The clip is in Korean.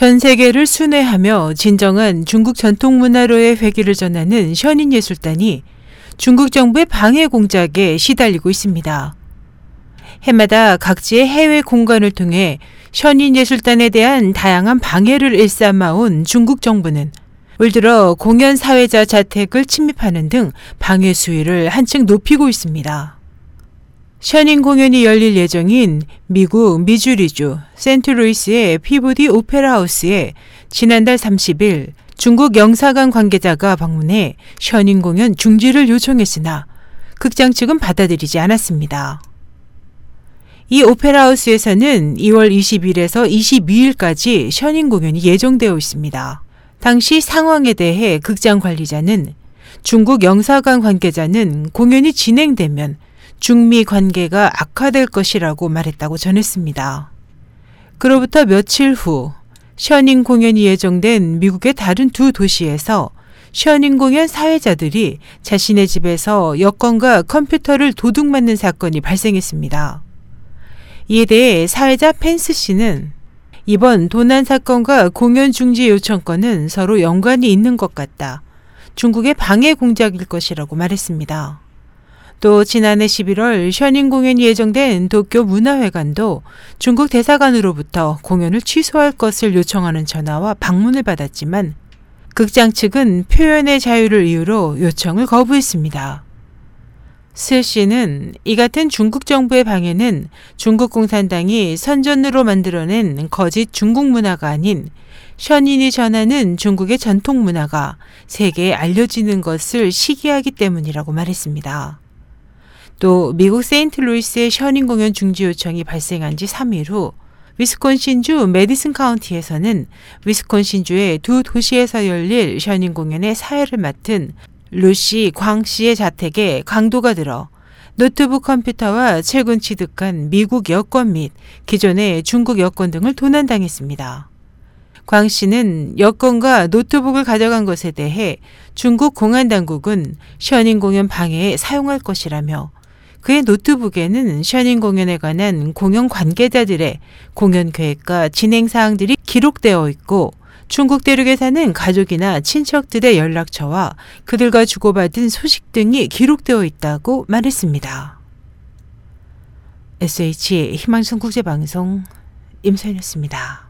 전 세계를 순회하며 진정한 중국 전통 문화로의 회기를 전하는 션인 예술단이 중국 정부의 방해 공작에 시달리고 있습니다. 해마다 각지의 해외 공간을 통해 션인 예술단에 대한 다양한 방해를 일삼아온 중국 정부는 올 들어 공연 사회자 자택을 침입하는 등 방해 수위를 한층 높이고 있습니다. 셔닝 공연이 열릴 예정인 미국 미주리주 센트루이스의 피보디 오페라 하우스에 지난달 30일 중국 영사관 관계자가 방문해 셔닝 공연 중지를 요청했으나 극장 측은 받아들이지 않았습니다. 이 오페라 하우스에서는 2월 20일에서 22일까지 셔닝 공연이 예정되어 있습니다. 당시 상황에 대해 극장 관리자는 중국 영사관 관계자는 공연이 진행되면 중미 관계가 악화될 것이라고 말했다고 전했습니다. 그로부터 며칠 후 셔닝 공연이 예정된 미국의 다른 두 도시에서 셔닝 공연 사회자들이 자신의 집에서 여권과 컴퓨터를 도둑맞는 사건이 발생했습니다. 이에 대해 사회자 펜스 씨는 이번 도난 사건과 공연 중지 요청권은 서로 연관이 있는 것 같다. 중국의 방해 공작일 것이라고 말했습니다. 또 지난해 11월 셔닝 공연이 예정된 도쿄 문화회관도 중국 대사관으로부터 공연을 취소할 것을 요청하는 전화와 방문을 받았지만 극장 측은 표현의 자유를 이유로 요청을 거부했습니다. 스 씨는 이 같은 중국 정부의 방해는 중국 공산당이 선전으로 만들어낸 거짓 중국 문화가 아닌 션인이 전하는 중국의 전통 문화가 세계에 알려지는 것을 시기하기 때문이라고 말했습니다. 또 미국 세인트루이스의 션윈 공연 중지 요청이 발생한 지 3일 후 위스콘신주 메디슨 카운티에서는 위스콘신주의 두 도시에서 열릴 션윈 공연의 사회를 맡은 루시 광 씨의 자택에 강도가 들어 노트북 컴퓨터와 최근 취득한 미국 여권 및 기존의 중국 여권 등을 도난당했습니다. 광 씨는 여권과 노트북을 가져간 것에 대해 중국 공안 당국은 셔닝 공연 방해에 사용할 것이라며 그의 노트북에는 셔닝 공연에 관한 공연 관계자들의 공연 계획과 진행 사항들이 기록되어 있고 중국 대륙에 사는 가족이나 친척들의 연락처와 그들과 주고받은 소식 등이 기록되어 있다고 말했습니다. SH 희망성 국제방송 임소연이었습니다.